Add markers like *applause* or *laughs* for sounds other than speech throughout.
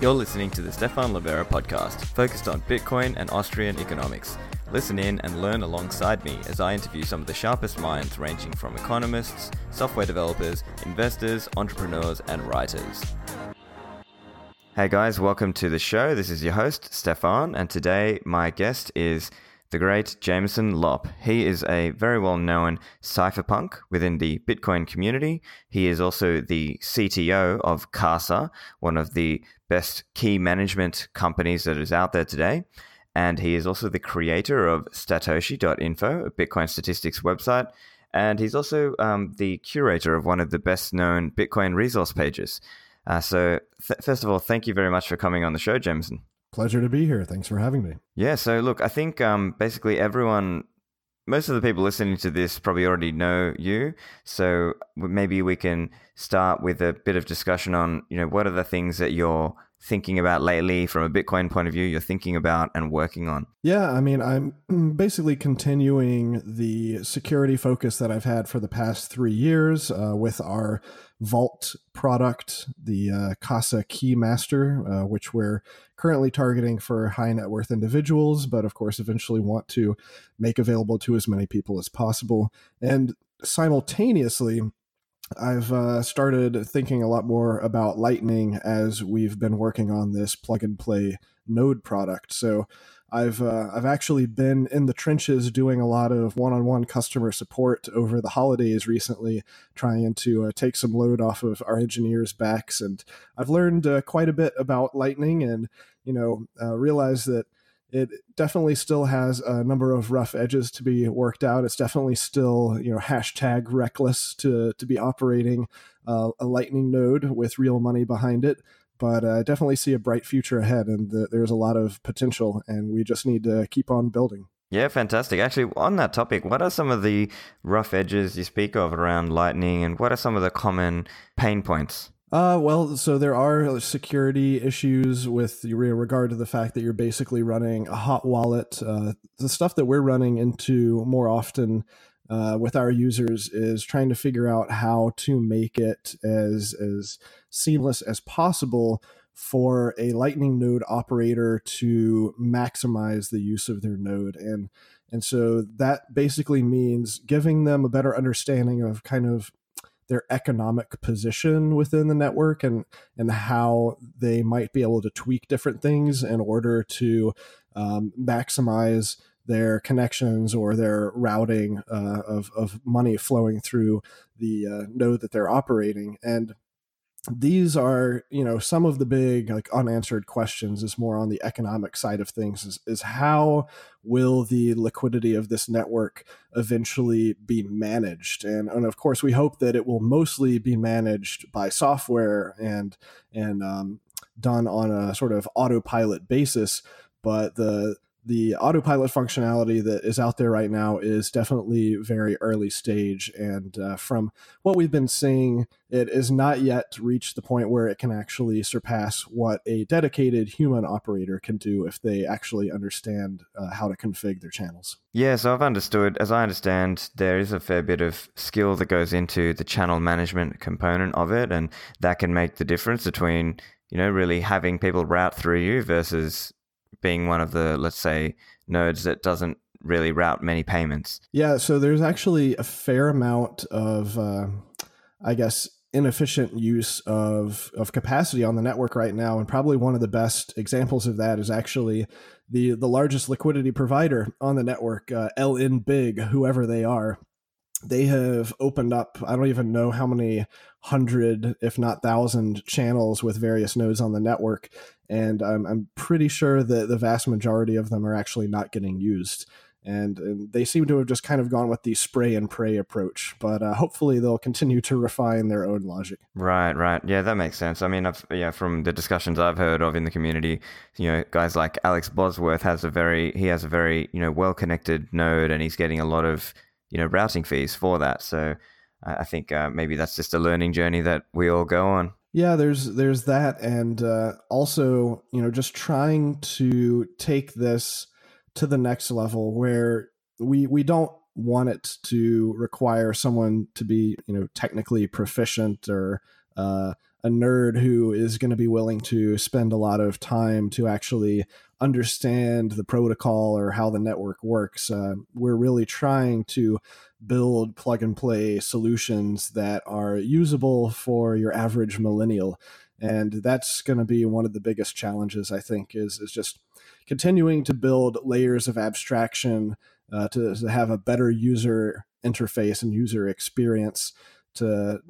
You're listening to the Stefan Livera podcast, focused on Bitcoin and Austrian economics. Listen in and learn alongside me as I interview some of the sharpest minds ranging from economists, software developers, investors, entrepreneurs, and writers. Hey guys, welcome to the show. This is your host, Stefan, and today my guest is the great Jameson Lopp. He is a very well known cypherpunk within the Bitcoin community. He is also the CTO of Casa, one of the best key management companies that is out there today. And he is also the creator of Statoshi.info, a Bitcoin statistics website. And he's also um, the curator of one of the best known Bitcoin resource pages. Uh, so, th- first of all, thank you very much for coming on the show, Jameson. Pleasure to be here. Thanks for having me. Yeah. So, look, I think um, basically everyone, most of the people listening to this probably already know you. So maybe we can start with a bit of discussion on, you know, what are the things that you're thinking about lately from a Bitcoin point of view, you're thinking about and working on? Yeah, I mean, I'm *clears throat* basically continuing the security focus that I've had for the past three years uh, with our Vault product, the uh, Casa Keymaster, uh, which we're currently targeting for high net worth individuals, but of course, eventually want to make available to as many people as possible. And simultaneously, I've uh, started thinking a lot more about Lightning as we've been working on this plug and play node product. So I've uh, I've actually been in the trenches doing a lot of one-on-one customer support over the holidays recently, trying to uh, take some load off of our engineers' backs, and I've learned uh, quite a bit about Lightning, and you know uh, realize that it definitely still has a number of rough edges to be worked out. It's definitely still, you know, hashtag reckless to to be operating uh, a Lightning node with real money behind it. But I definitely see a bright future ahead, and the, there's a lot of potential, and we just need to keep on building. Yeah, fantastic. Actually, on that topic, what are some of the rough edges you speak of around Lightning, and what are some of the common pain points? Uh, well, so there are security issues with regard to the fact that you're basically running a hot wallet. Uh, the stuff that we're running into more often uh, with our users is trying to figure out how to make it as as seamless as possible for a Lightning node operator to maximize the use of their node. And and so that basically means giving them a better understanding of kind of their economic position within the network and and how they might be able to tweak different things in order to um, maximize their connections or their routing uh, of, of money flowing through the uh, node that they're operating. And these are you know some of the big like unanswered questions is more on the economic side of things is, is how will the liquidity of this network eventually be managed? And, and of course we hope that it will mostly be managed by software and and um, done on a sort of autopilot basis but the the autopilot functionality that is out there right now is definitely very early stage. And uh, from what we've been seeing, it is not yet reached the point where it can actually surpass what a dedicated human operator can do if they actually understand uh, how to configure their channels. Yeah, so I've understood, as I understand, there is a fair bit of skill that goes into the channel management component of it. And that can make the difference between, you know, really having people route through you versus being one of the let's say nodes that doesn't really route many payments. Yeah, so there's actually a fair amount of, uh, I guess, inefficient use of of capacity on the network right now, and probably one of the best examples of that is actually the the largest liquidity provider on the network, uh, LN Big, whoever they are they have opened up i don't even know how many hundred if not thousand channels with various nodes on the network and i'm, I'm pretty sure that the vast majority of them are actually not getting used and, and, they seem to have just kind of gone with the spray and pray approach. But uh, hopefully, they'll continue to refine their own logic. Right, right, yeah, that makes sense. I mean, I've, yeah, from the discussions I've heard of in the community, you know, guys like Alex Bosworth has a very he has a very you know well connected node, and he's getting a lot of you know routing fees for that. So I think uh, maybe that's just a learning journey that we all go on. Yeah, there's there's that, and uh, also you know just trying to take this to the next level where we we don't want it to require someone to be you know technically proficient or uh, a nerd who is going to be willing to spend a lot of time to actually understand the protocol or how the network works. Uh, we're really trying to build plug and play solutions that are usable for your average millennial. And that's going to be one of the biggest challenges, I think, is, is just continuing to build layers of abstraction uh, to, to have a better user interface and user experience to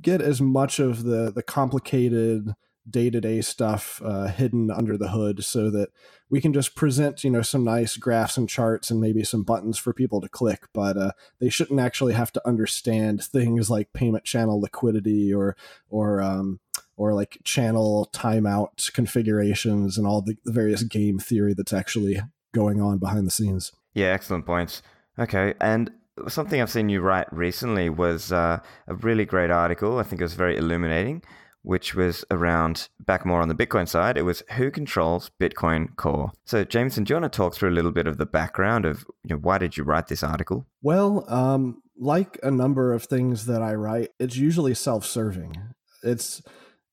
get as much of the the complicated day-to-day stuff uh, hidden under the hood so that we can just present you know some nice graphs and charts and maybe some buttons for people to click but uh, they shouldn't actually have to understand things like payment channel liquidity or or um, or like channel timeout configurations and all the, the various game theory that's actually going on behind the scenes. Yeah excellent points. Okay and something I've seen you write recently was uh, a really great article. I think it was very illuminating, which was around back more on the Bitcoin side. It was who controls Bitcoin Core. So, Jameson, do you want to talk through a little bit of the background of you know, why did you write this article? Well, um, like a number of things that I write, it's usually self-serving. It's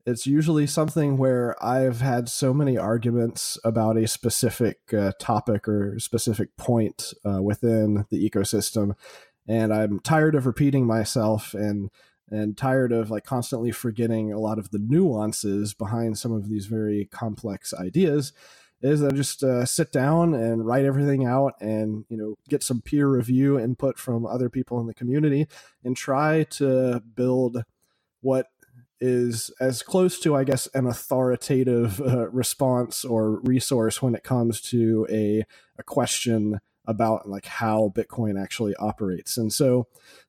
it's usually something where I've had so many arguments about a specific uh, topic or specific point uh, within the ecosystem, and I'm tired of repeating myself and and tired of like constantly forgetting a lot of the nuances behind some of these very complex ideas is that I just uh, sit down and write everything out and you know get some peer review input from other people in the community and try to build what is as close to, I guess, an authoritative uh, response or resource when it comes to a, a question about like how Bitcoin actually operates. And so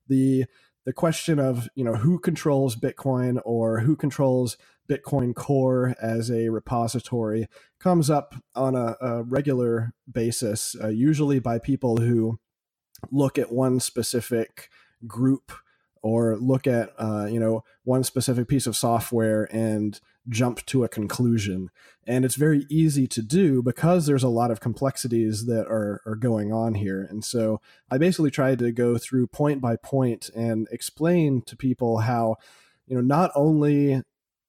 the the question of you know who controls Bitcoin or who controls Bitcoin Core as a repository comes up on a, a regular basis, uh, usually by people who look at one specific group or look at uh, you know one specific piece of software and jump to a conclusion. And it's very easy to do because there's a lot of complexities that are, are going on here. And so i basically tried to go through point by point and explain to people how you know not only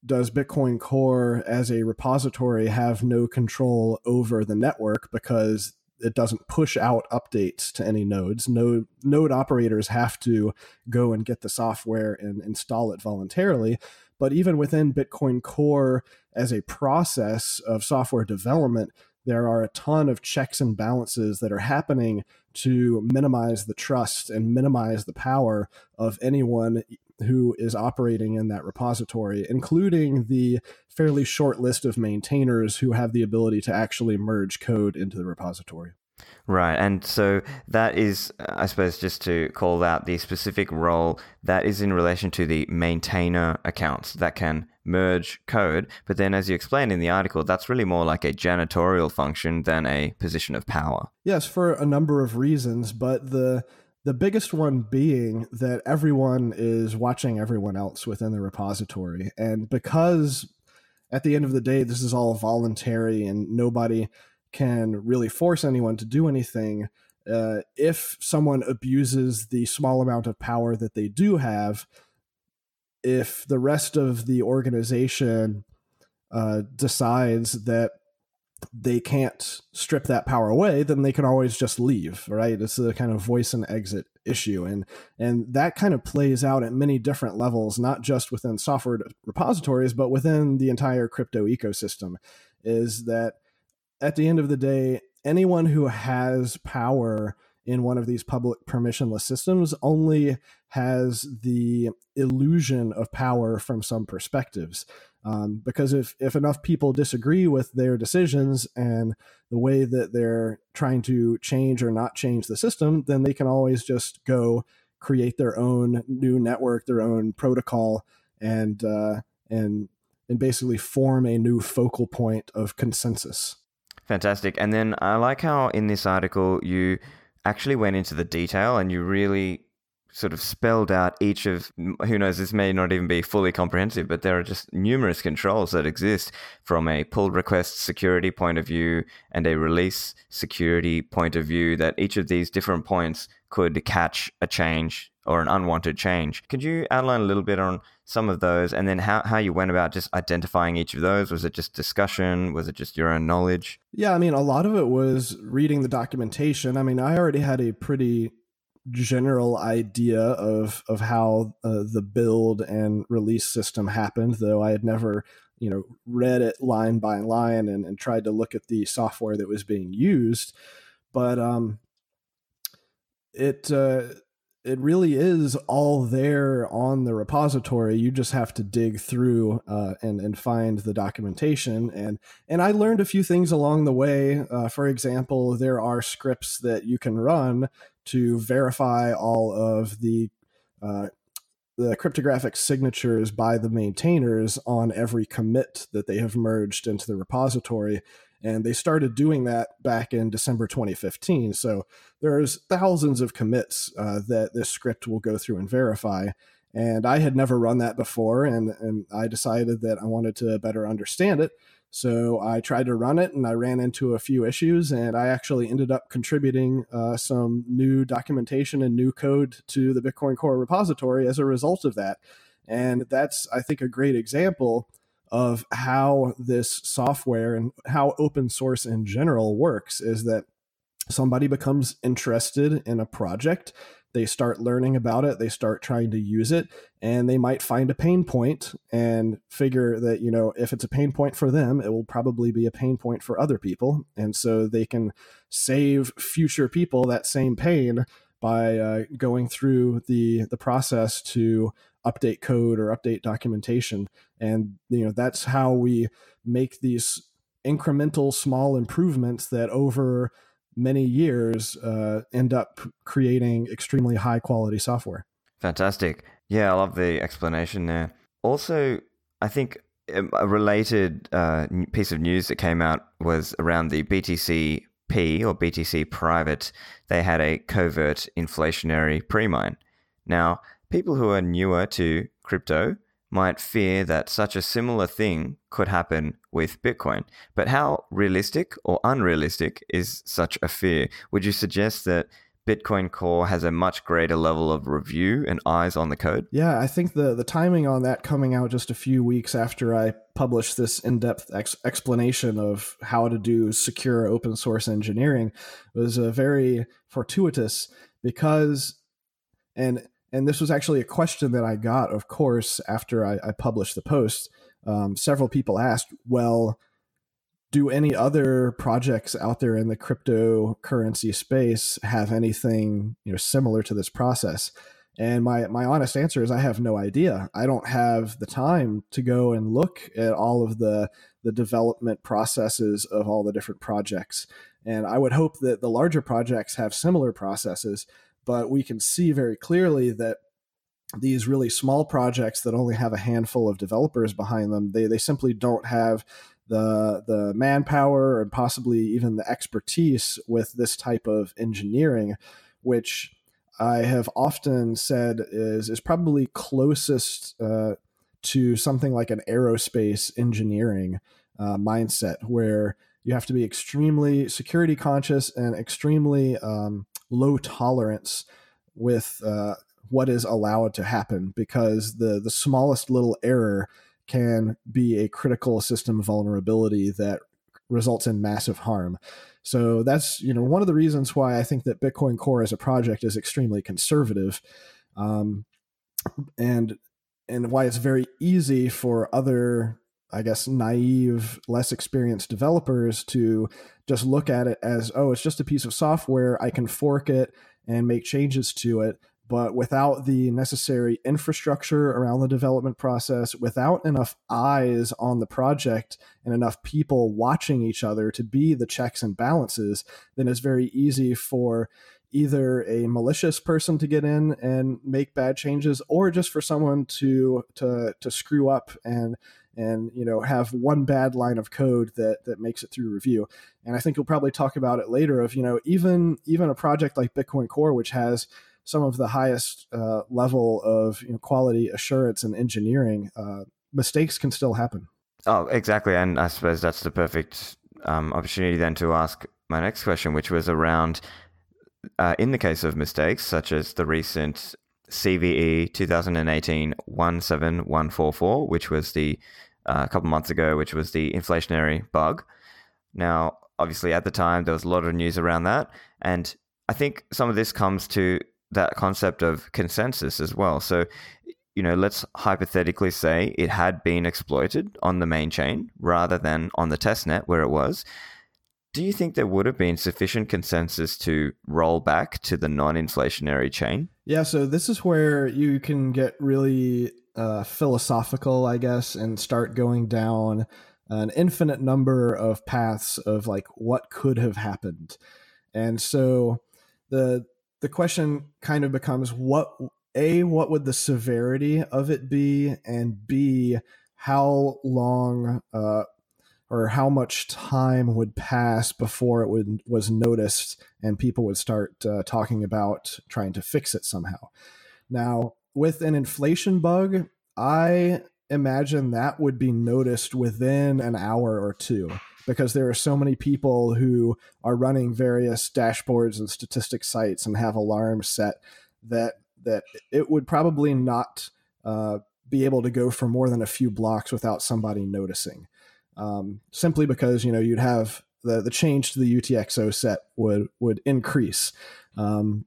does bitcoin core as a repository have no control over the network because it doesn't push out updates to any nodes. Node node operators have to go and get the software and install it voluntarily. But even within Bitcoin Core as a process of software development, there are a ton of checks and balances that are happening to minimize the trust and minimize the power of anyone who is operating in that repository, including the fairly short list of maintainers who have the ability to actually merge code into the repository. Right. And so that is, I suppose, just to call out the specific role that is in relation to the maintainer accounts that can merge code. But then, as you explained in the article, that's really more like a janitorial function than a position of power. Yes, for a number of reasons. But the the biggest one being that everyone is watching everyone else within the repository. And because at the end of the day, this is all voluntary and nobody can really force anyone to do anything, uh, if someone abuses the small amount of power that they do have, if the rest of the organization uh, decides that they can't strip that power away, then they can always just leave, right? It's a kind of voice and exit issue. And and that kind of plays out at many different levels, not just within software repositories, but within the entire crypto ecosystem. Is that at the end of the day, anyone who has power in one of these public permissionless systems only has the illusion of power from some perspectives. Um, because if, if enough people disagree with their decisions and the way that they're trying to change or not change the system, then they can always just go create their own new network, their own protocol, and uh, and and basically form a new focal point of consensus. Fantastic. And then I like how in this article you actually went into the detail and you really sort of spelled out each of who knows this may not even be fully comprehensive but there are just numerous controls that exist from a pull request security point of view and a release security point of view that each of these different points could catch a change or an unwanted change. Could you outline a little bit on some of those, and then how, how you went about just identifying each of those. Was it just discussion? Was it just your own knowledge? Yeah, I mean, a lot of it was reading the documentation. I mean, I already had a pretty general idea of of how uh, the build and release system happened, though I had never you know read it line by line and, and tried to look at the software that was being used. But um, it uh, it really is all there on the repository. You just have to dig through uh, and and find the documentation. and And I learned a few things along the way. Uh, for example, there are scripts that you can run to verify all of the uh, the cryptographic signatures by the maintainers on every commit that they have merged into the repository and they started doing that back in December 2015. So there's thousands of commits uh, that this script will go through and verify. And I had never run that before, and, and I decided that I wanted to better understand it. So I tried to run it and I ran into a few issues, and I actually ended up contributing uh, some new documentation and new code to the Bitcoin Core repository as a result of that. And that's, I think, a great example of how this software and how open source in general works is that somebody becomes interested in a project they start learning about it they start trying to use it and they might find a pain point and figure that you know if it's a pain point for them it will probably be a pain point for other people. And so they can save future people that same pain by uh, going through the the process to update code or update documentation. And you know that's how we make these incremental small improvements that over many years uh, end up creating extremely high quality software. Fantastic. Yeah i love the explanation there. Also i think um, a related uh, piece of news that came out was around the btc p or btc private. They had a covert inflationary pre-mine. Now people who are newer to crypto might fear that such a similar thing could happen with Bitcoin. But how realistic or unrealistic is such a fear? Would you suggest that Bitcoin Core has a much greater level of review and eyes on the code? Yeah, I think the the timing on that coming out just a few weeks after I published this in-depth ex- explanation of how to do secure open source engineering was a very fortuitous because and and this was actually a question that I got, of course, after I, I published the post. Um, several people asked, well, do any other projects out there in the cryptocurrency space have anything you know similar to this process? And my my honest answer is I have no idea. I don't have the time to go and look at all of the the development processes of all the different projects. And I would hope that the larger projects have similar processes but we can see very clearly that these really small projects that only have a handful of developers behind them, they, they simply don't have the the manpower and possibly even the expertise with this type of engineering, which I have often said is is probably closest uh, to something like an aerospace engineering uh, mindset, where you have to be extremely security conscious and extremely um, low tolerance with uh, what is allowed to happen because the the smallest little error can be a critical system vulnerability that results in massive harm. So that's you know one of the reasons why I think that Bitcoin Core as a project is extremely conservative, um, and and why it's very easy for other I guess, naive, less experienced developers to just look at it as, oh, it's just a piece of software. I can fork it and make changes to it. But without the necessary infrastructure around the development process, without enough eyes on the project and enough people watching each other to be the checks and balances, then it's very easy for either a malicious person to get in and make bad changes or just for someone to to to screw up and and you know have one bad line of code that that makes it through review. And i think you'll probably talk about it later of you know even even a project like bitcoin core which has some of the highest uh, level of you know, quality assurance and engineering uh, mistakes can still happen. Oh exactly. And i suppose that's the perfect um, opportunity then to ask my next question which was around uh, in the case of mistakes such as the recent CVE 2018 17144, which was the uh, a couple months ago, which was the inflationary bug. Now, obviously, at the time, there was a lot of news around that. And I think some of this comes to that concept of consensus as well. So, you know, let's hypothetically say it had been exploited on the main chain rather than on the testnet where it was. Do you think there would have been sufficient consensus to roll back to the non inflationary chain? Yeah, so this is where you can get really uh, philosophical, I guess, and start going down an infinite number of paths of like what could have happened. And so the the question kind of becomes what a what would the severity of it be and b how long uh, or how much time would pass before it would was noticed and people would start uh, talking about trying to fix it somehow now with an inflation bug i imagine that would be noticed within an hour or two because there are so many people who are running various dashboards and statistic sites and have alarms set that that it would probably not uh, be able to go for more than a few blocks without somebody noticing. Um, simply because you know you'd have the the change to the UTXO set would would increase. Um,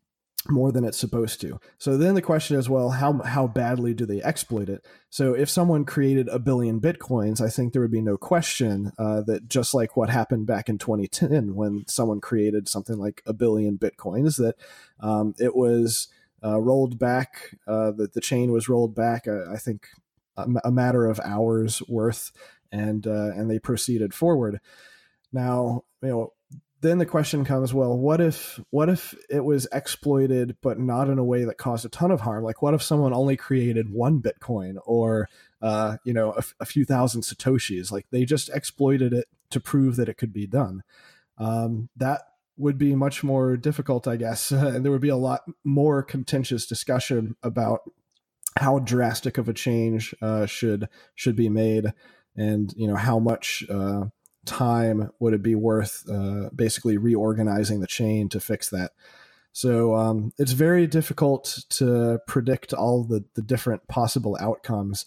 more than it's supposed to. So then the question is, well, how how badly do they exploit it? So if someone created a billion bitcoins, I think there would be no question uh, that just like what happened back in 2010 when someone created something like a billion bitcoins, that um, it was uh, rolled back, uh, that the chain was rolled back. Uh, I think a, a, matter of hours worth, and uh, and they proceeded forward. Now, you know, then the question comes well what if what if it was exploited but not in a way that caused a ton of harm? Like what if someone only created one bitcoin or uh, you know a, few thousand satoshis? Like they just exploited it to prove that it could be done. Um, that would be much more difficult i guess *laughs* and there would be a lot more contentious discussion about how drastic of a change uh, should should be made and you know how much uh, time would it be worth uh, basically reorganizing the chain to fix that? So um, it's very difficult to predict all the, the different possible outcomes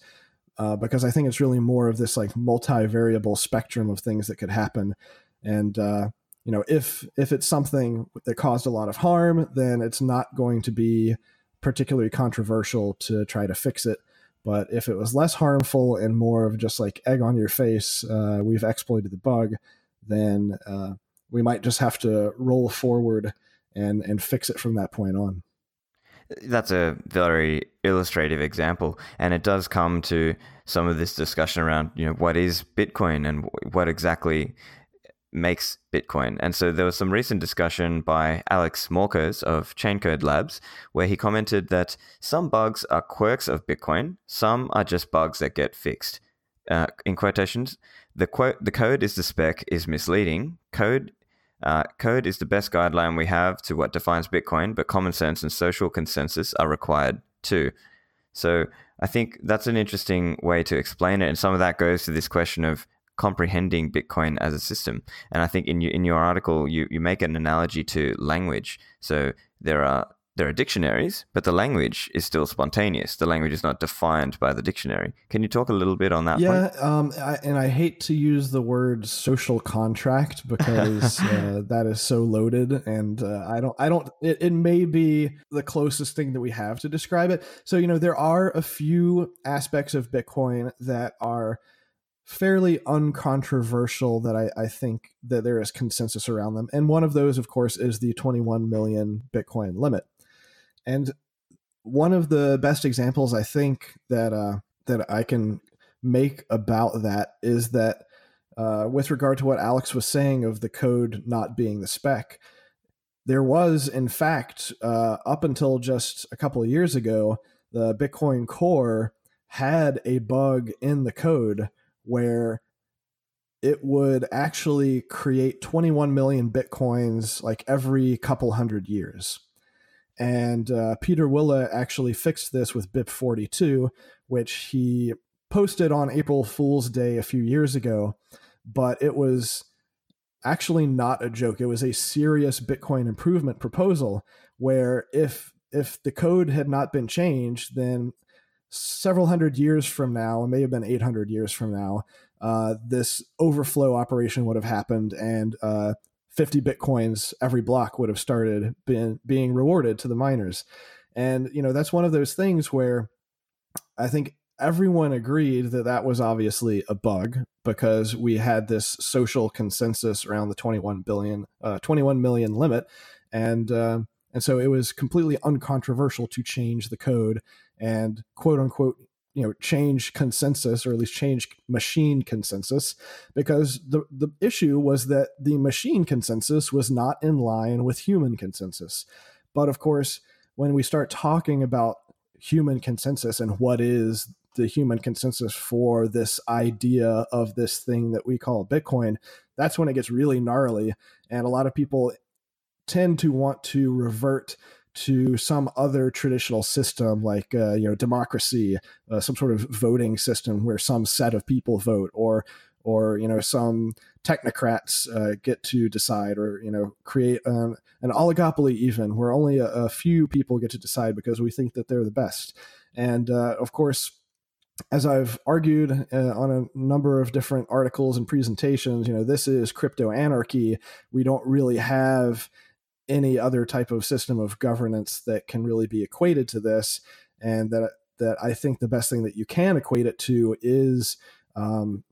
uh, because I think it's really more of this like multivariable spectrum of things that could happen. And uh, you know, if if it's something that caused a lot of harm, then it's not going to be particularly controversial to try to fix it. But if it was less harmful and more of just like egg on your face, uh, we've exploited the bug, then uh, we might just have to roll forward and and fix it from that point on. That's a very illustrative example, and it does come to some of this discussion around you know what is Bitcoin and what exactly makes Bitcoin. And so there was some recent discussion by Alex Morcos of Chaincode Labs, where he commented that some bugs are quirks of Bitcoin, some are just bugs that get fixed. Uh, in quotations, the quote, the code is the spec is misleading. Code uh, code is the best guideline we have to what defines Bitcoin, but common sense and social consensus are required too. So I think that's an interesting way to explain it, and some of that goes to this question of comprehending Bitcoin as a system. And I think in your in your article you, you make an analogy to language. So there are there are dictionaries, but the language is still spontaneous. The language is not defined by the dictionary. Can you talk a little bit on that? Yeah, um, I, and I hate to use the word social contract because *laughs* uh, that is so loaded, and uh, I don't, I don't. It, it may be the closest thing that we have to describe it. So you know, there are a few aspects of Bitcoin that are fairly uncontroversial that I, I, think that there is consensus around them. And one of those, of course, is the 21 million Bitcoin limit. And one of the best examples I think that uh, that I can make about that is that uh, with regard to what Alex was saying of the code not being the spec, there was, in fact, uh, up until just a couple of years ago, the Bitcoin Core had a bug in the code where it would actually create 21 million bitcoins like every couple hundred years. And uh, Pieter Wuille actually fixed this with BIP42, which he posted on April Fool's Day a few years ago. But it was actually not a joke. It was a serious Bitcoin improvement proposal where if if the code had not been changed, then several hundred years from now, it may have been 800 years from now, uh, this overflow operation would have happened and uh, 50 bitcoins every block would have started being, being rewarded to the miners. And, you know, that's one of those things where I think everyone agreed that that was obviously a bug because we had this social consensus around the 21 billion, uh, 21 million limit. And, uh, and so it was completely uncontroversial to change the code and quote unquote you know change consensus or at least change machine consensus because the the issue was that the machine consensus was not in line with human consensus. But of course when we start talking about human consensus and what is the human consensus for this idea of this thing that we call bitcoin that's when it gets really gnarly and a lot of people tend to want to revert to some other traditional system like uh, you know democracy uh, some sort of voting system where some set of people vote or or you know some technocrats uh, get to decide or you know create um, an oligopoly even where only a, a, few people get to decide because we think that they're the best and uh, of course as I've argued uh, on a number of different articles and presentations, you know, this is crypto anarchy. We don't really have any other type of system of governance that can really be equated to this, and that that I think the best thing that you can equate it to is um,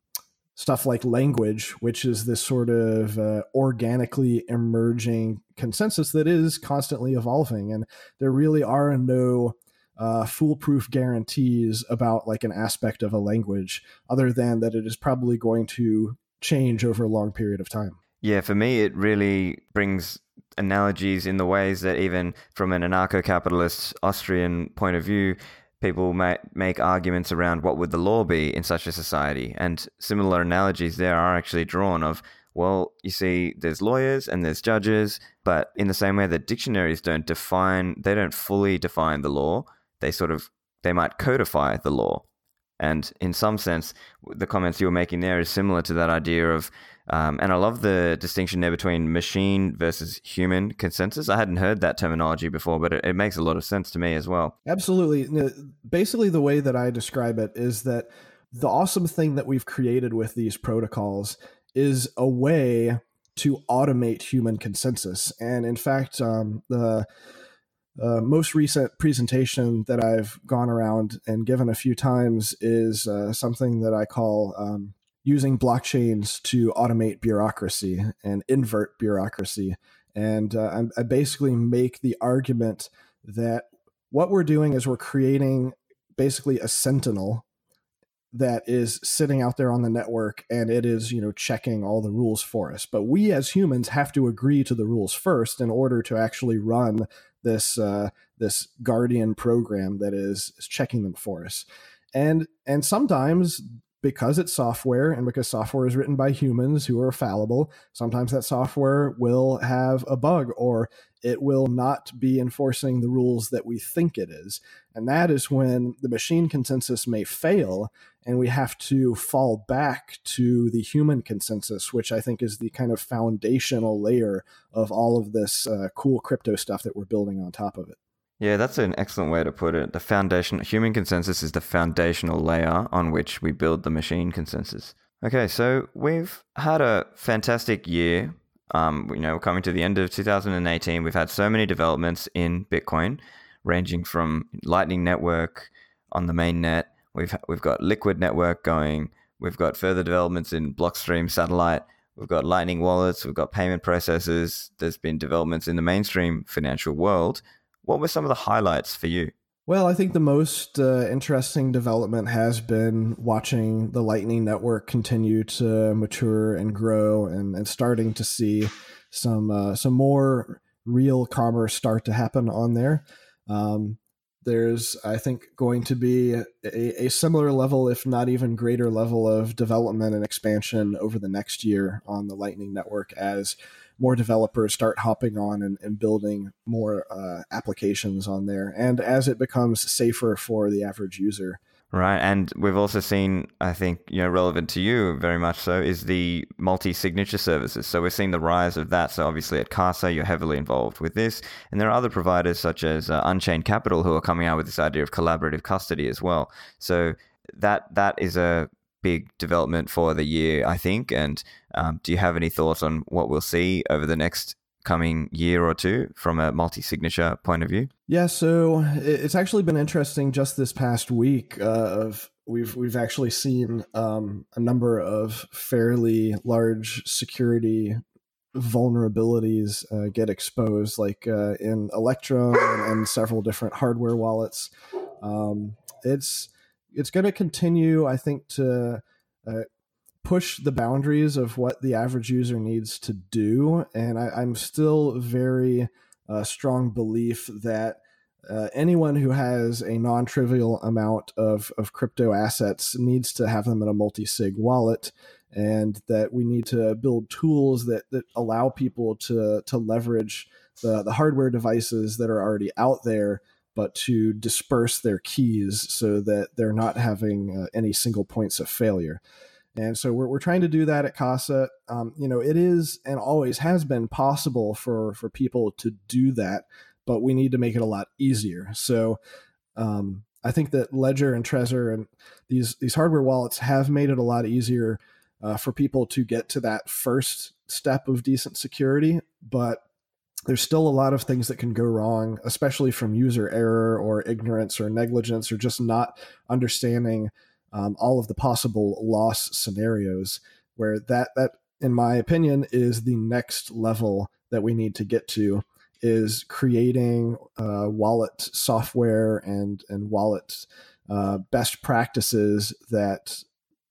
stuff like language, which is this sort of uh, organically emerging consensus that is constantly evolving, and there really are no uh, foolproof guarantees about like an aspect of a language, other than that it is probably going to change over a long period of time. Yeah, for me, it really brings analogies in the ways that even from an anarcho-capitalist Austrian point of view, people might make arguments around what would the law be in such a society, and similar analogies there are actually drawn of. Well, you see, there's lawyers and there's judges, but in the same way that dictionaries don't define, they don't fully define the law. They sort of, they might codify the law. And in some sense, the comments you were making there is similar to that idea of um, and I love the distinction there between machine versus human consensus. I hadn't heard that terminology before, but it, it makes a lot of sense to me as well. Absolutely. Basically, the way that I describe it is that the awesome thing that we've created with these protocols is a way to automate human consensus. And in fact, um, the uh, most recent presentation that I've gone around and given a few times is uh, something that I call um, using blockchains to automate bureaucracy and invert bureaucracy. And uh, I, basically make the argument that what we're doing is we're creating basically a sentinel that is sitting out there on the network and it is you know checking all the rules for us but we as humans have to agree to the rules first in order to actually run this uh, this guardian program that is, is checking them for us and and sometimes because it's software and because software is written by humans who are fallible, sometimes that software will have a bug or it will not be enforcing the rules that we think it is. And that is when the machine consensus may fail and we have to fall back to the human consensus, which I think is the kind of foundational layer of all of this uh, cool crypto stuff that we're building on top of it. Yeah, that's an excellent way to put it. The foundation, human consensus is the foundational layer on which we build the machine consensus. Okay, so we've had a fantastic year. Um, you know, we're coming to the end of 2018. We've had so many developments in Bitcoin, ranging from Lightning Network on the main net. We've we've got Liquid Network going. We've got further developments in Blockstream Satellite. We've got Lightning wallets. We've got payment processors. There's been developments in the mainstream financial world. What were some of the highlights for you? Well, I think the most uh, interesting development has been watching the Lightning Network continue to mature and grow, and, and starting to see some uh, some more real commerce start to happen on there. Um, there's, I think, going to be a, a, similar level, if not even greater level of development and expansion over the next year on the Lightning Network as more developers start hopping on and, and building more uh, applications on there, and as it becomes safer for the average user. Right, and we've also seen, I think, you know, relevant to you very much so, is the multi-signature services. So we're seeing the rise of that. So obviously at Casa, you're heavily involved with this, and there are other providers such as uh, Unchained Capital who are coming out with this idea of collaborative custody as well. So that that is a big development for the year, I think. And um, do you have any thoughts on what we'll see over the next coming year or two from a multi-signature point of view? Yeah, so it's actually been interesting just this past week. Uh, of we've we've actually seen um, a number of fairly large security vulnerabilities uh, get exposed, like uh, in Electrum and, and, several different hardware wallets. Um, it's it's going to continue, I think, to uh, push the boundaries of what the average user needs to do. And I, am still very uh, strong belief that uh, anyone who has a non-trivial amount of, of crypto assets needs to have them in a multi-sig wallet and that we need to build tools that, that allow people to, to leverage the, the hardware devices that are already out there but to disperse their keys so that they're not having uh, any single points of failure. And so we're, we're trying to do that at Casa. Um, you know, it is and always has been possible for for people to do that, but we need to make it a lot easier. So um, I think that Ledger and Trezor and these these hardware wallets have made it a lot easier uh, for people to get to that first step of decent security, but there's still a lot of things that can go wrong, especially from user error or ignorance or negligence or just not understanding um, all of the possible loss scenarios where that that in my opinion is the next level that we need to get to is creating uh, wallet software and and wallet uh, best practices that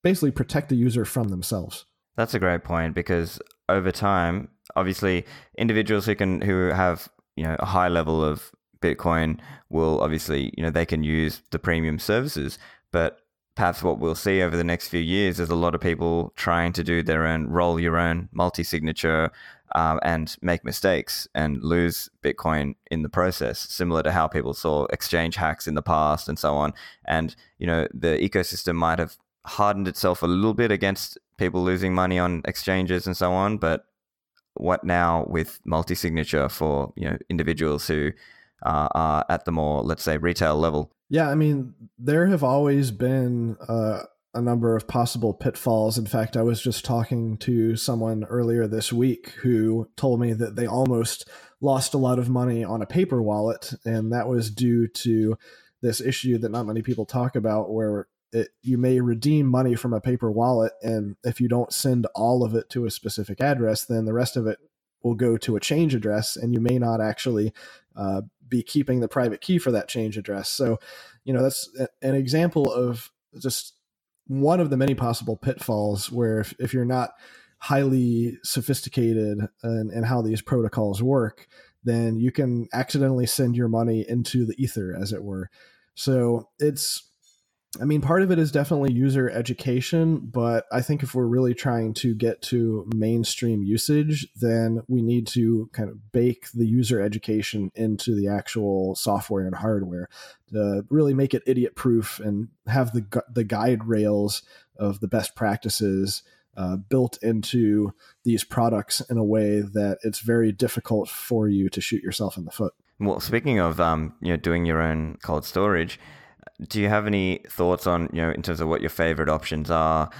basically protect the user from themselves. That's a great point because over time obviously individuals who can who have you know a high level of bitcoin will obviously you know they can use the premium services but perhaps what we'll see over the next few years is a lot of people trying to do their own roll your own multi signature um, and make mistakes and lose Bitcoin in the process, similar to how people saw exchange hacks in the past and so on. And, you know, the ecosystem might have hardened itself a little bit against people losing money on exchanges and so on. But what now with multi signature for, you know, individuals who uh, are at the more, let's say, retail level? Yeah, I mean, there have always been uh, a number of possible pitfalls. In fact, I was just talking to someone earlier this week who told me that they almost lost a lot of money on a paper wallet, and that was due to this issue that not many people talk about where it, you may redeem money from a paper wallet and if you don't send all of it to a specific address then the rest of it will go to a change address and you may not actually uh, be keeping the private key for that change address. So, you know, that's an example of just one of the many possible pitfalls where if, if you're not highly sophisticated in, in how these protocols work, then you can accidentally send your money into the ether, as it were. So it's I mean, part of it is definitely user education, but I think if we're really trying to get to mainstream usage, then we need to kind of bake the user education into the actual software and hardware to really make it idiot proof and have the the guide rails of the best practices uh, built into these products in a way that it's very difficult for you to shoot yourself in the foot. Well, speaking of um, you know doing your own cold storage do you have any thoughts on you know in terms of what your favorite options are?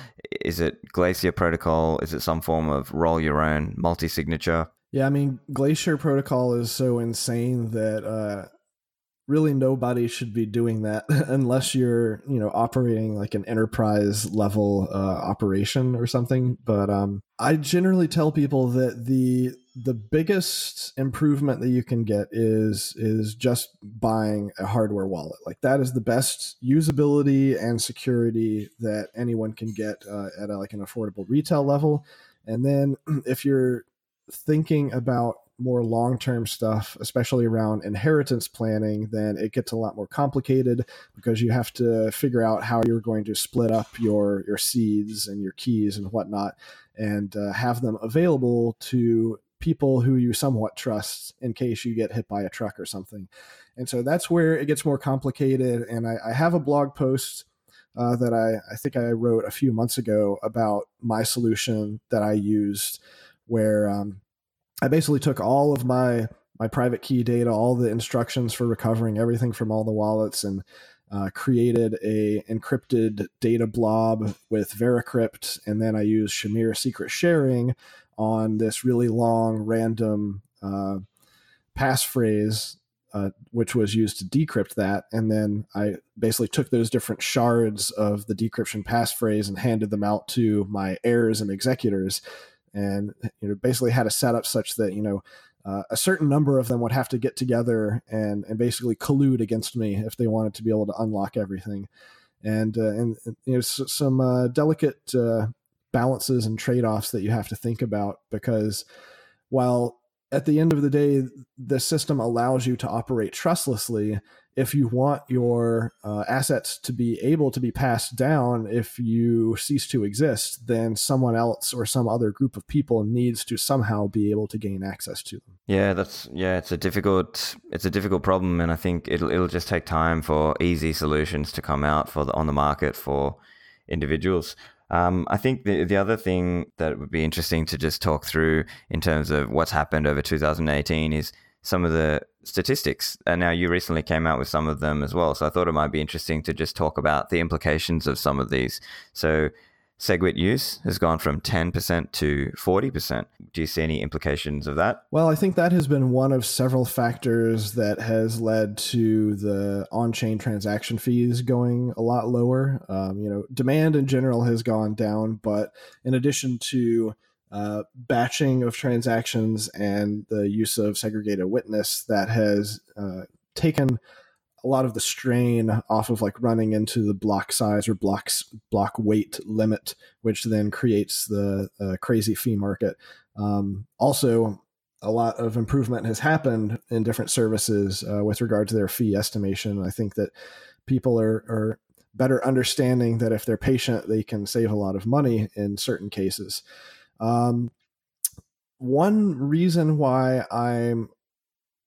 Is it glacier protocol? Is it some form of roll your own multi-signature? Yeah i mean glacier protocol is so insane that uh really nobody should be doing that *laughs* unless you're you know operating like an enterprise level uh, operation or something. But um, i generally tell people that the the biggest improvement that you can get is is just buying a hardware wallet. Like that is the best usability and security that anyone can get uh, at a, like an affordable retail level. And then *clears throat* if you're thinking about more long term stuff, especially around inheritance planning, then it gets a lot more complicated because you have to figure out how you're going to split up your your seeds and your keys and whatnot, and uh, have them available to people who you somewhat trust in case you get hit by a truck or something. And so that's where it gets more complicated. And I, I have a blog post uh, that I, I think I wrote a few months ago about my solution that I used, where um, I basically took all of my my private key data, all the instructions for recovering everything from all the wallets, and uh, created a encrypted data blob with Veracrypt, and then I used Shamir secret sharing on this really long random uh, passphrase, uh, which was used to decrypt that. And then I basically took those different shards of the decryption passphrase and handed them out to my heirs and executors, and you know basically had a setup such that you know uh, a certain number of them would have to get together and and basically collude against me if they wanted to be able to unlock everything, and uh, and, you know s- some uh, delicate uh, balances and trade offs that you have to think about because while at the end of the day the system allows you to operate trustlessly if you want your uh, assets to be able to be passed down if you cease to exist, then someone else or some other group of people needs to somehow be able to gain access to them. Yeah, that's yeah, it's a difficult it's a difficult problem, and I think it'll it'll just take time for easy solutions to come out for the, on the market for individuals. Um, I think the the other thing that would be interesting to just talk through in terms of what's happened over 2018 is some of the statistics. And now you recently came out with some of them as well. So I thought it might be interesting to just talk about the implications of some of these. So SegWit use has gone from 10% to 40%. Do you see any implications of that? Well, I think that has been one of several factors that has led to the on chain transaction fees going a lot lower. Um, you know, demand in general has gone down, but in addition to uh, batching of transactions and the use of segregated witness that has uh, taken a lot of the strain off of like running into the block size or blocks block weight limit, which then creates the uh, crazy fee market. Um, also, a lot of improvement has happened in different services uh, with regard to their fee estimation. I think that people are, are better understanding that if they're patient, they can save a lot of money in certain cases. Um, one reason why I'm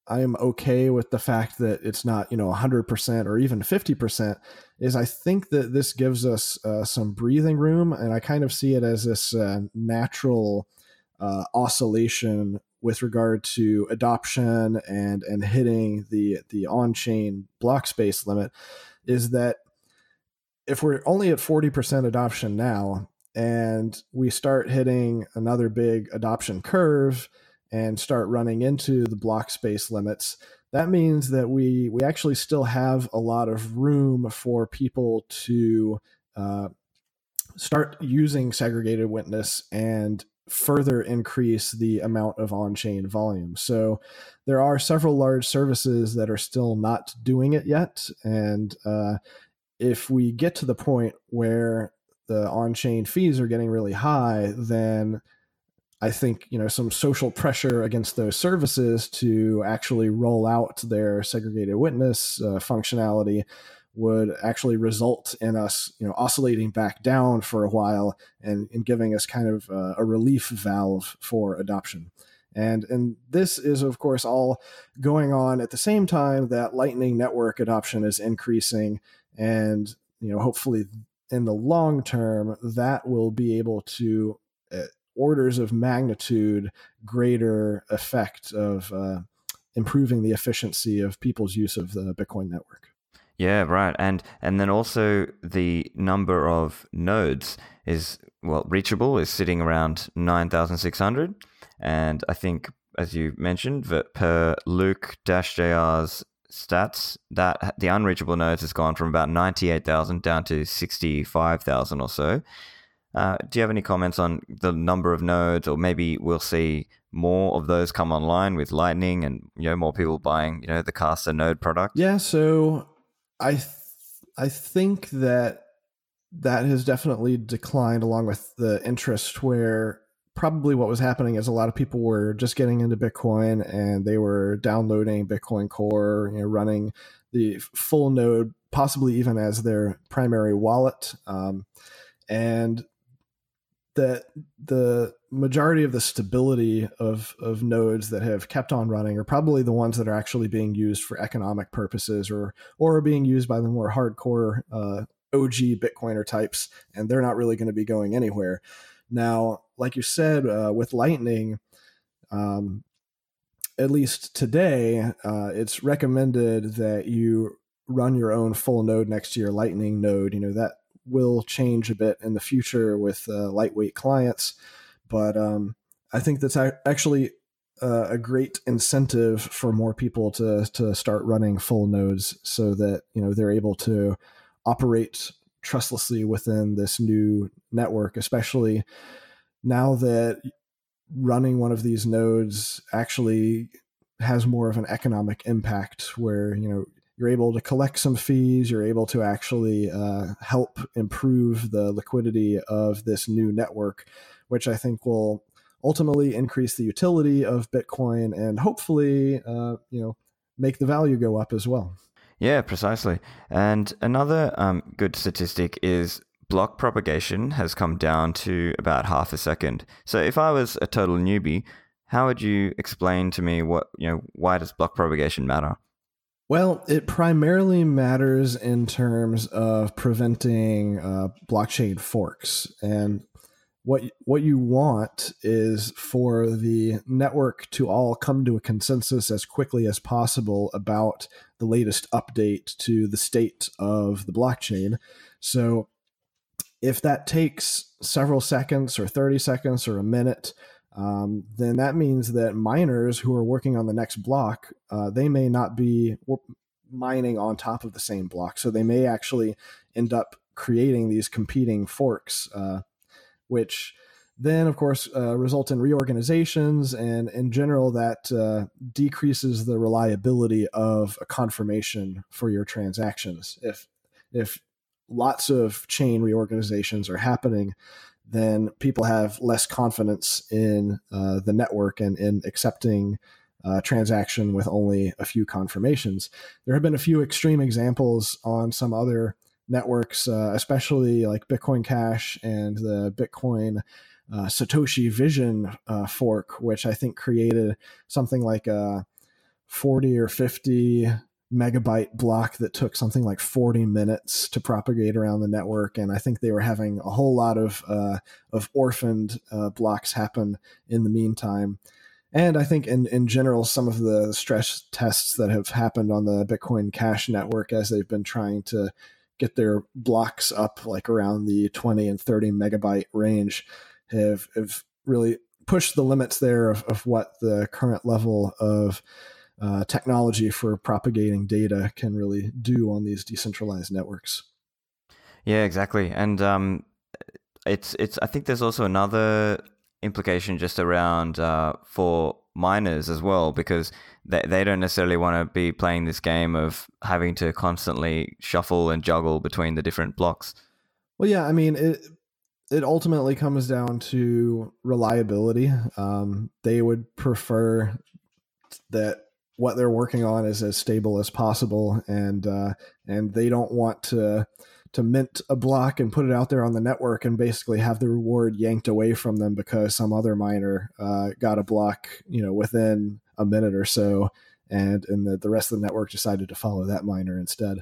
I am okay with the fact that it's not you know 100% or even 50% is I think that this gives us uh, some breathing room, and I kind of see it as this uh, natural uh, oscillation with regard to adoption and and hitting the the on chain block space limit. Is that if we're only at 40% adoption now, and we start hitting another big adoption curve and start running into the block space limits, that means that we we actually still have a lot of room for people to uh, start using segregated witness and further increase the amount of on-chain volume. So there are several large services that are still not doing it yet, and uh, if we get to the point where the on-chain fees are getting really high, then I think you know some social pressure against those services to actually roll out their segregated witness uh, functionality would actually result in us you know oscillating back down for a while and, and giving us kind of uh, a relief valve for adoption. And and this is of course all going on at the same time that Lightning Network adoption is increasing, and you know hopefully in the long term, that will be able to uh, orders of magnitude greater effect of uh, improving the efficiency of people's use of the Bitcoin network. Yeah, right. And and then also the number of nodes is well reachable is sitting around 9600 and I think as you mentioned that per Luke-JR's stats, that the unreachable nodes has gone from about 98,000 down to 65,000 or so. Uh, do you have any comments on the number of nodes, or maybe we'll see more of those come online with Lightning, and you know more people buying you know the Casa node product? Yeah, so I th- I think that that has definitely declined along with the interest where probably what was happening is a lot of people were just getting into Bitcoin and they were downloading Bitcoin Core, you know, running the full node, possibly even as their primary wallet. Um, and that the majority of the stability of, of nodes that have kept on running are probably the ones that are actually being used for economic purposes or or are being used by the more hardcore uh, OG Bitcoiner types, and they're not really going to be going anywhere. Now, like you said, uh, with Lightning, um, at least today, uh, it's recommended that you run your own full node next to your Lightning node. You know that will change a bit in the future with uh, lightweight clients, but um, I think that's actually uh, a great incentive for more people to to start running full nodes, so that you know they're able to operate trustlessly within this new network, especially now that running one of these nodes actually has more of an economic impact where you know you're able to collect some fees you're able to actually uh, help improve the liquidity of this new network which i think will ultimately increase the utility of bitcoin and hopefully uh, you know make the value go up as well. Yeah precisely. And another um, good statistic is block propagation has come down to about half a second. So if I was a total newbie, how would you explain to me what, you know, why does block propagation matter? Well, it primarily matters in terms of preventing uh, blockchain forks. And what what you want is for the network to all come to a consensus as quickly as possible about the latest update to the state of the blockchain. So if that takes several seconds or 30 seconds or a minute, um, then that means that miners who are working on the next block, uh, they may not be mining on top of the same block. So they may actually end up creating these competing forks, uh, which then, of course, uh, result in reorganizations. And in general, that uh, decreases the reliability of a confirmation for your transactions. If if lots of chain reorganizations are happening, then people have less confidence in uh, the network and in accepting uh, transaction with only a few confirmations. There have been a few extreme examples on some other networks, uh, especially like Bitcoin Cash and the Bitcoin uh, Satoshi Vision uh, fork, which I think created something like a 40 or 50 megabyte block that took something like 40 minutes to propagate around the network and i think they were having a whole lot of uh, of orphaned uh, blocks happen in the meantime. And i think in, in general some of the stress tests that have happened on the bitcoin cash network as they've been trying to get their blocks up like around the 20 and 30 megabyte range have, have really pushed the limits there of, of what the current level of uh, technology for propagating data can really do on these decentralized networks. Yeah, exactly, and um, it's it's. I think there's also another implication just around uh, for miners as well because they they don't necessarily want to be playing this game of having to constantly shuffle and juggle between the different blocks. Well, yeah, I mean it. It ultimately comes down to reliability. Um, they would prefer that what they're working on is as stable as possible, and uh, and they don't want to to mint a block and put it out there on the network and basically have the reward yanked away from them because some other miner uh, got a block, you know, within a minute or so, and and the, the rest of the network decided to follow that miner instead.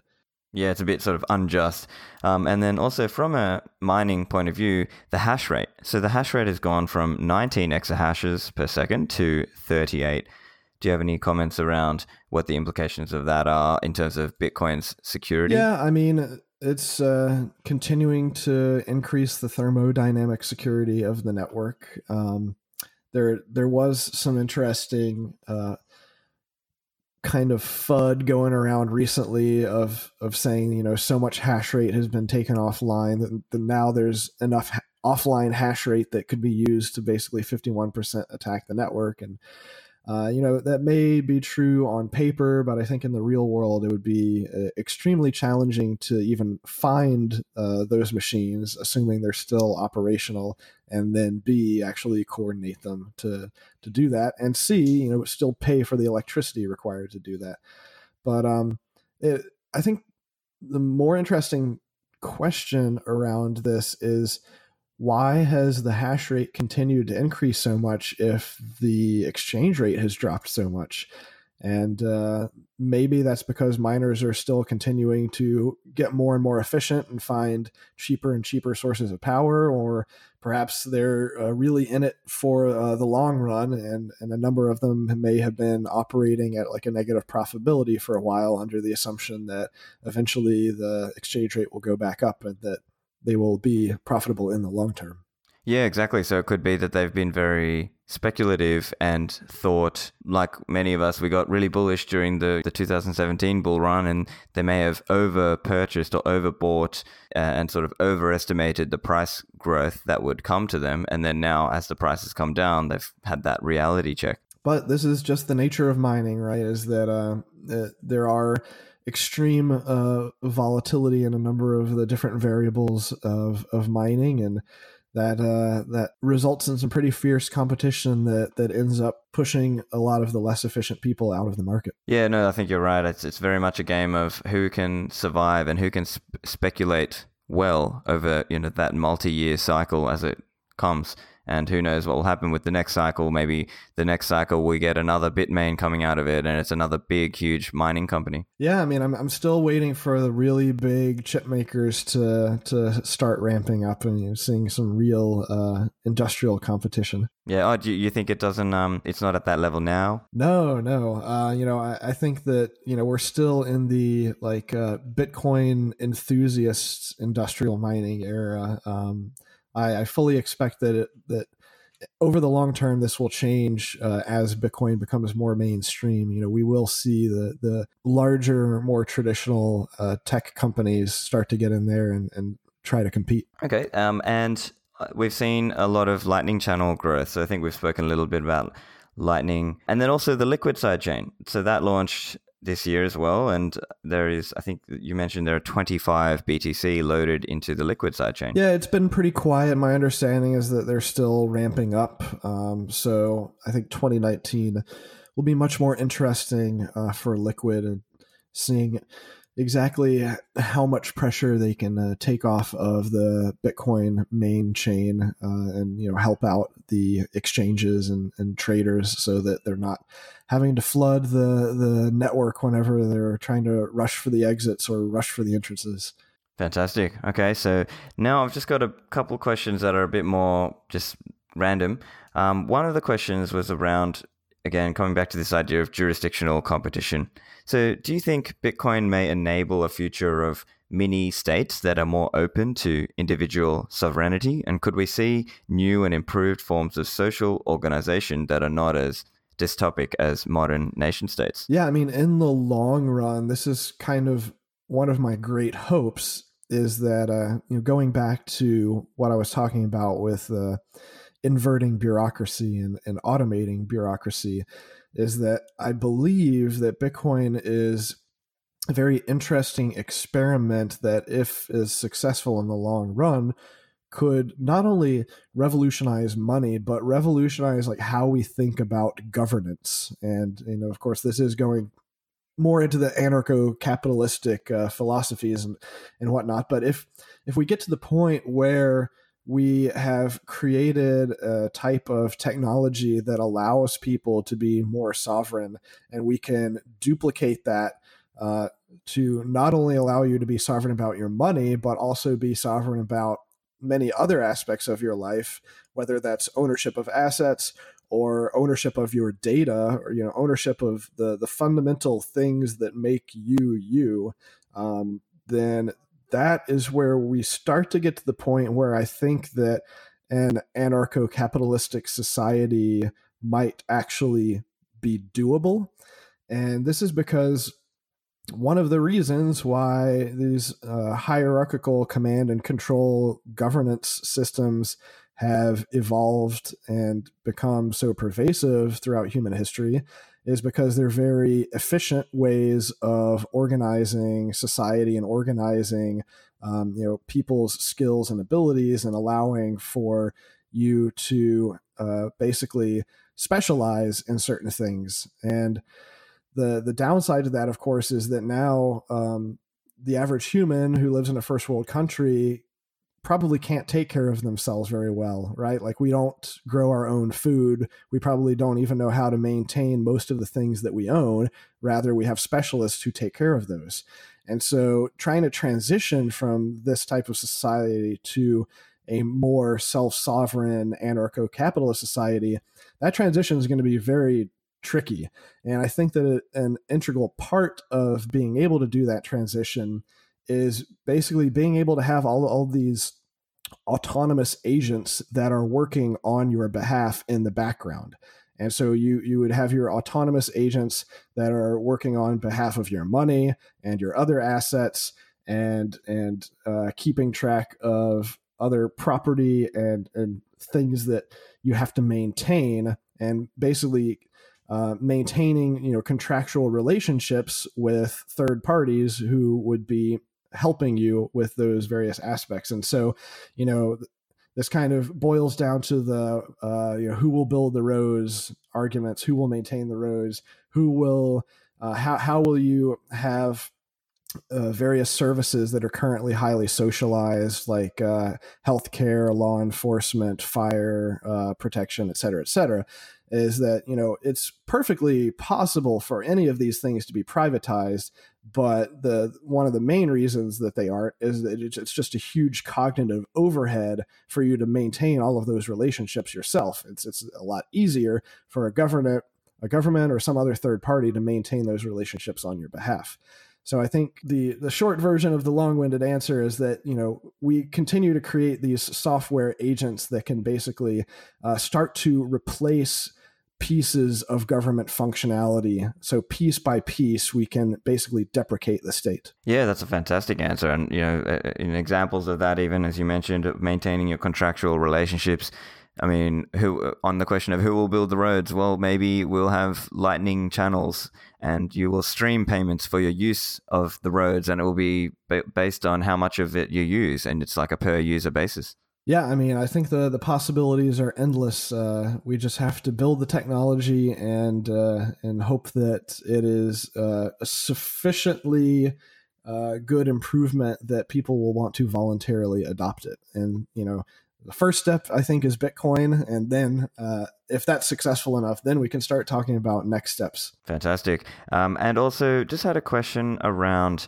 Yeah, it's a bit sort of unjust. Um, and then also from a mining point of view, the hash rate. So the hash rate has gone from 19 exahashes per second to 38 do you have any comments around what the implications of that are in terms of Bitcoin's security? Yeah, I mean, it's uh, continuing to increase the thermodynamic security of the network. Um, there, there was some interesting uh, kind of FUD going around recently of of saying you know so much hash rate has been taken offline that, that now there's enough ha- offline hash rate that could be used to basically 51% attack the network and uh, you know, that may be true on paper, but I think in the real world it would be uh, extremely challenging to even find uh, those machines, assuming they're still operational, and then B, actually coordinate them to, to do that, and C, you know, still pay for the electricity required to do that. But um, it, I think the more interesting question around this is why has the hash rate continued to increase so much if the exchange rate has dropped so much? And uh, maybe that's because miners are still continuing to get more and more efficient and find cheaper and cheaper sources of power, or perhaps they're uh, really in it for uh, the long run, and, and a number of them may have been operating at like a negative profitability for a while under the assumption that eventually the exchange rate will go back up and that they will be profitable in the long term. Yeah, exactly. So it could be that they've been very speculative and thought, like many of us, we got really bullish during the, the 2017 bull run and they may have over purchased or overbought uh, and sort of overestimated the price growth that would come to them. And then now, as the prices come down, they've had that reality check. But this is just the nature of mining, right? Is that uh, there are extreme uh, volatility in a number of the different variables of, of mining and that uh, that results in some pretty fierce competition that that ends up pushing a lot of the less efficient people out of the market. Yeah, no, I think you're right. It's it's very much a game of who can survive and who can sp- speculate well over you know that multi-year cycle as it comes and who knows what will happen with the next cycle. Maybe the next cycle we get another Bitmain coming out of it, and it's another big, huge mining company. Yeah, I mean, I'm I'm still waiting for the really big chip makers to to start ramping up and you know, seeing some real uh, industrial competition. Yeah, oh, do you think it doesn't? Um, it's not at that level now. No, no. Uh, you know, I, I think that you know we're still in the like uh, Bitcoin enthusiasts industrial mining era. Um, I, I fully expect that it, that over the long term, this will change uh, as Bitcoin becomes more mainstream. You know, we will see the the larger, more traditional uh, tech companies start to get in there and, and try to compete. Okay, um, and uh, we've seen a lot of Lightning channel growth. So I think we've spoken a little bit about Lightning, and then also the Liquid side chain. So that launched this year as well. And there is, I think you mentioned there are 25 BTC loaded into the Liquid sidechain. Yeah, it's been pretty quiet. My understanding is that they're still ramping up. Um, so I think 2019 will be much more interesting uh, for Liquid and seeing exactly how much pressure they can uh, take off of the Bitcoin main chain uh, and you know help out the exchanges and, and traders so that they're not having to flood the the network whenever they're trying to rush for the exits or rush for the entrances. Fantastic. Okay, so now I've just got a couple questions that are a bit more just random. Um, one of the questions was around again coming back to this idea of jurisdictional competition. So, do you think Bitcoin may enable a future of mini states that are more open to individual sovereignty? And could we see new and improved forms of social organization that are not as dystopic as modern nation states? Yeah, I mean, in the long run, this is kind of one of my great hopes is that uh, you know going back to what I was talking about with uh, inverting bureaucracy and, and automating bureaucracy is that I believe that Bitcoin is a very interesting experiment that, if is successful in the long run, could not only revolutionize money but revolutionize like how we think about governance. And you know of course this is going more into the anarcho-capitalistic uh, philosophies and and whatnot. But if if we get to the point where we have created a type of technology that allows people to be more sovereign, and we can duplicate that uh, to not only allow you to be sovereign about your money, but also be sovereign about many other aspects of your life, whether that's ownership of assets or ownership of your data, or you know, ownership of the the fundamental things that make you you. Um, then that is where we start to get to the point where I think that an anarcho capitalistic society might actually be doable. And this is because one of the reasons why these uh, hierarchical command and control governance systems have evolved and become so pervasive throughout human history is because they're very efficient ways of organizing society and organizing um, you know people's skills and abilities and allowing for you to uh, basically specialize in certain things. And the the downside to that of course is that now um, the average human who lives in a first world country probably can't take care of themselves very well, right? Like we don't grow our own food. We probably don't even know how to maintain most of the things that we own. Rather, we have specialists who take care of those. And so trying to transition from this type of society to a more self-sovereign anarcho-capitalist society, that transition is going to be very tricky. And I think that an integral part of being able to do that transition is basically being able to have all, all these autonomous agents that are working on your behalf in the background. And so you you would have your autonomous agents that are working on behalf of your money and your other assets and and uh, keeping track of other property and and things that you have to maintain and basically uh, maintaining you know contractual relationships with third parties who would be helping you with those various aspects. And so, you know, this kind of boils down to the uh, you know who will build the roads arguments, who will maintain the roads, who will uh, how how will you have uh, various services that are currently highly socialized, like uh, healthcare, law enforcement, fire uh, protection, et cetera, et cetera, is that you know it's perfectly possible for any of these things to be privatized but the one of the main reasons that they aren't is that it's just a huge cognitive overhead for you to maintain all of those relationships yourself. It's it's a lot easier for a government a government or some other third party to maintain those relationships on your behalf so I think the the short version of the long-winded answer is that you know we continue to create these software agents that can basically uh, start to replace pieces of government functionality. So piece by piece, we can basically deprecate the state. Yeah, that's a fantastic answer. And you know, uh, in examples of that, even as you mentioned, maintaining your contractual relationships. I mean, who on the question of who will build the roads? Well, maybe we'll have lightning channels, and you will stream payments for your use of the roads, and it will be based on how much of it you use, and it's like a per user basis. Yeah, I mean, I think the the possibilities are endless. Uh, we just have to build the technology and uh, and hope that it is uh, a sufficiently uh, good improvement that people will want to voluntarily adopt it. And you know, the first step I think is Bitcoin, and then uh, if that's successful enough, then we can start talking about next steps. Fantastic. Um, and also, just had a question around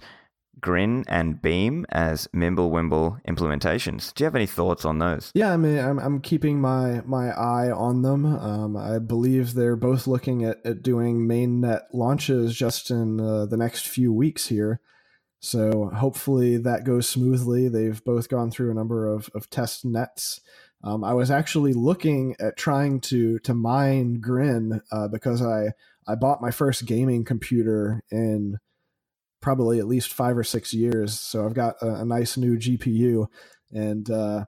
Grin and Beam as Mimblewimble implementations. Do you have any thoughts on those? Yeah, I mean, I'm, I'm keeping my my eye on them. Um, I believe they're both looking at, at doing mainnet launches just in uh, the next few weeks here. So hopefully that goes smoothly. They've both gone through a number of, of test nets. Um, I was actually looking at trying to to mine Grin uh, because I I bought my first gaming computer in probably at least five or six years. So I've got a, a nice new GPU, and uh,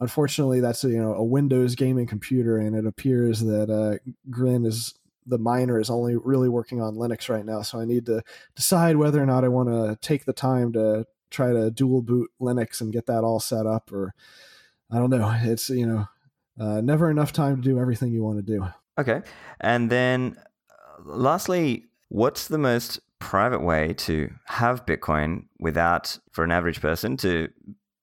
unfortunately, that's a, you know a Windows gaming computer, and it appears that uh, Grin is the miner is only really working on Linux right now. So I need to decide whether or not I want to take the time to try to dual boot Linux and get that all set up, or I don't know. It's you know uh, never enough time to do everything you want to do. Okay, and then uh, lastly, what's the most private way to have Bitcoin without, for an average person, to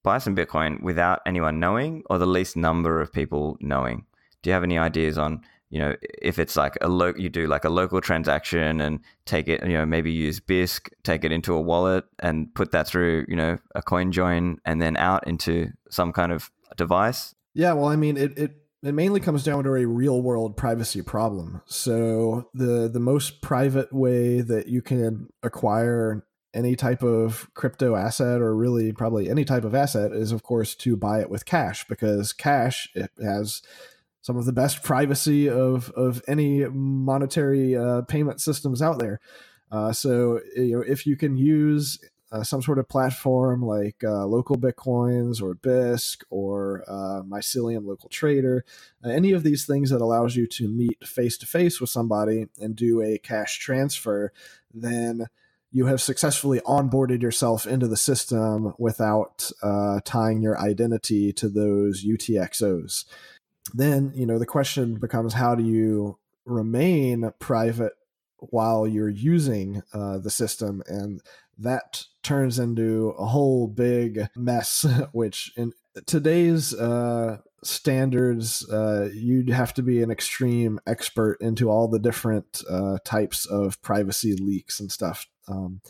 buy some Bitcoin without anyone knowing or the least number of people knowing? Do you have any ideas on, you know, if it's like a lo- you do like a local transaction and take it, you know, maybe use Bisq, take it into a wallet and put that through, you know, a coin join and then out into some kind of device? Yeah, well, I mean, it, it it mainly comes down to a real world privacy problem. So the the most private way that you can acquire any type of crypto asset or really probably any type of asset is of course to buy it with cash because cash it has some of the best *laughs* privacy of of any monetary uh, payment systems out there. Uh, so you know if you can use uh, some sort of platform like uh, local bitcoins or bisq or uh, mycelium local trader uh, any of these things that allows you to meet face to face with somebody and do a cash transfer then you have successfully onboarded yourself into the system without tying your identity to those utxos then you know the question becomes how do you remain private while you're using uh, the system and that turns into a whole big mess *laughs* which in, today's uh, standards, uh, you'd have to be an extreme expert into all the different uh, types of privacy leaks and stuff. Um,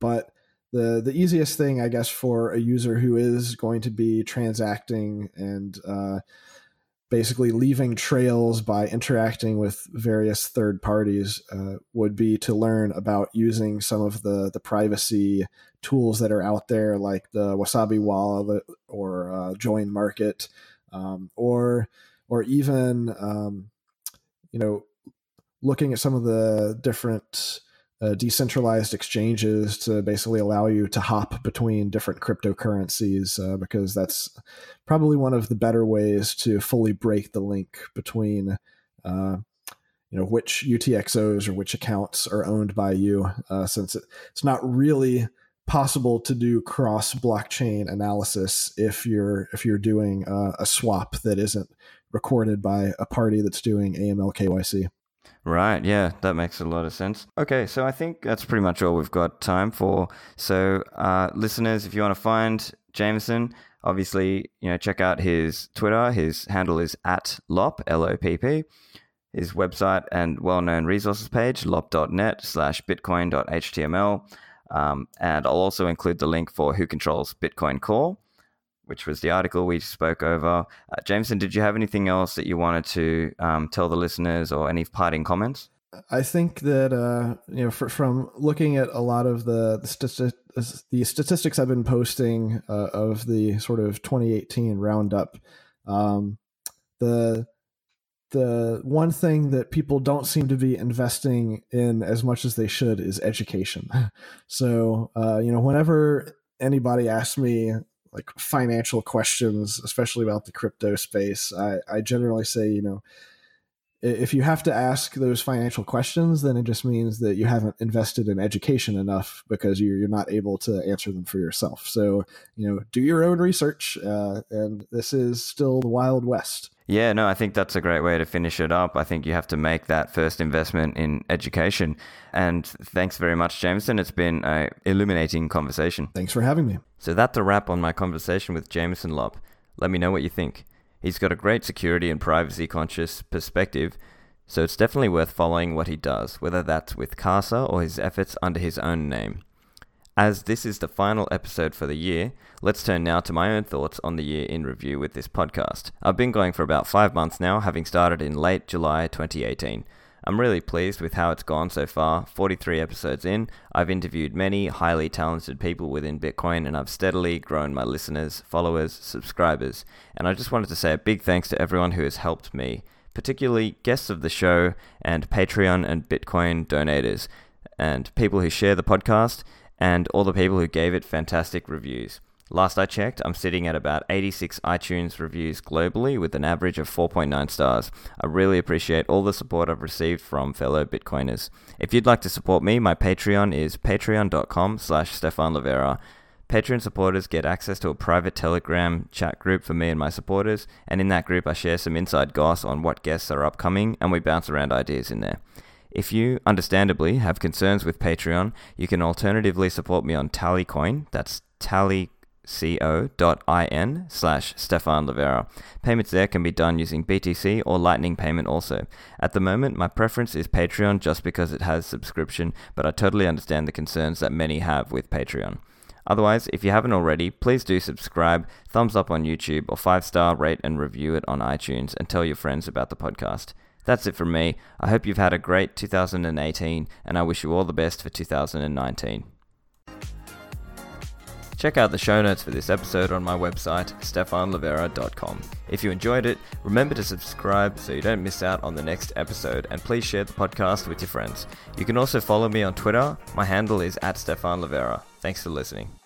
but the the easiest thing, I guess, for a user who is going to be transacting and uh, basically leaving trails by interacting with various third parties uh, would be to learn about using some of the the privacy tools that are out there, like the Wasabi Wallet or uh, Join Market, um, or or even um, you know looking at some of the different uh, decentralized exchanges to basically allow you to hop between different cryptocurrencies uh, because that's probably one of the better ways to fully break the link between uh, you know which UTXOs or which accounts are owned by you uh, since it, it's not really possible to do cross blockchain analysis if you're if you're doing a swap that isn't recorded by a party that's doing AML KYC. Right, yeah, that makes a lot of sense. Okay, so I think that's pretty much all we've got time for. So, uh, listeners, if you want to find Jameson, obviously, you know, check out his Twitter. His handle is at Lopp, L O P P. His website and well known resources page, lopp.net slash bitcoin.html. Um, and I'll also include the link for Who Controls Bitcoin Core which was the article we spoke over. Uh, Jameson, did you have anything else that you wanted to um, tell the listeners or any parting comments? I think that uh, you know, for, from looking at a lot of the the, stati- the statistics I've been posting uh, of the sort of 2018 roundup, um, the the one thing that people don't seem to be investing in as much as they should is education. *laughs* so, uh, you know, whenever anybody asks me like financial questions, especially about the crypto space, I, I generally say, you know, if you have to ask those financial questions, then it just means that you haven't invested in education enough because you're, you're not able to answer them for yourself. So, you know, do your own research. Uh, and this is still the Wild West. Yeah, no, I think that's a great way to finish it up. I think you have to make that first investment in education. And thanks very much, Jameson. It's been an illuminating conversation. Thanks for having me. So that's a wrap on my conversation with Jameson Lopp. Let me know what you think. He's got a great security and privacy conscious perspective, so it's definitely worth following what he does, whether that's with Casa or his efforts under his own name. As this is the final episode for the year, let's turn now to my own thoughts on the year in review with this podcast. I've been going for about five months now, having started in late July 2018. I'm really pleased with how it's gone so far. 43 episodes in, I've interviewed many highly talented people within Bitcoin, and I've steadily grown my listeners, followers, subscribers. And I just wanted to say a big thanks to everyone who has helped me, particularly guests of the show and Patreon and Bitcoin donators, and people who share the podcast and all the people who gave it fantastic reviews. Last I checked, I'm sitting at about 86 iTunes reviews globally with an average of 4.9 stars. I really appreciate all the support I've received from fellow Bitcoiners. If you'd like to support me, my Patreon is patreon.com slash Stephan Livera. Patreon supporters get access to a private Telegram chat group for me and my supporters, and in that group I share some inside goss on what guests are upcoming, and we bounce around ideas in there. If you, understandably, have concerns with Patreon, you can alternatively support me on Tallycoin. That's tallyco.in slash Stephan Livera. Payments there can be done using BTC or Lightning Payment also. At the moment, my preference is Patreon just because it has subscription, but I totally understand the concerns that many have with Patreon. Otherwise, if you haven't already, please do subscribe, thumbs up on YouTube, or 5 star rate and review it on iTunes, and tell your friends about the podcast. That's it from me. I hope you've had a great 2018 and I wish you all the best for 2019. Check out the show notes for this episode on my website, stephanlivera.com. If you enjoyed it, remember to subscribe so you don't miss out on the next episode, and please share the podcast with your friends. You can also follow me on Twitter. My handle is at Stephan Livera. Thanks for listening.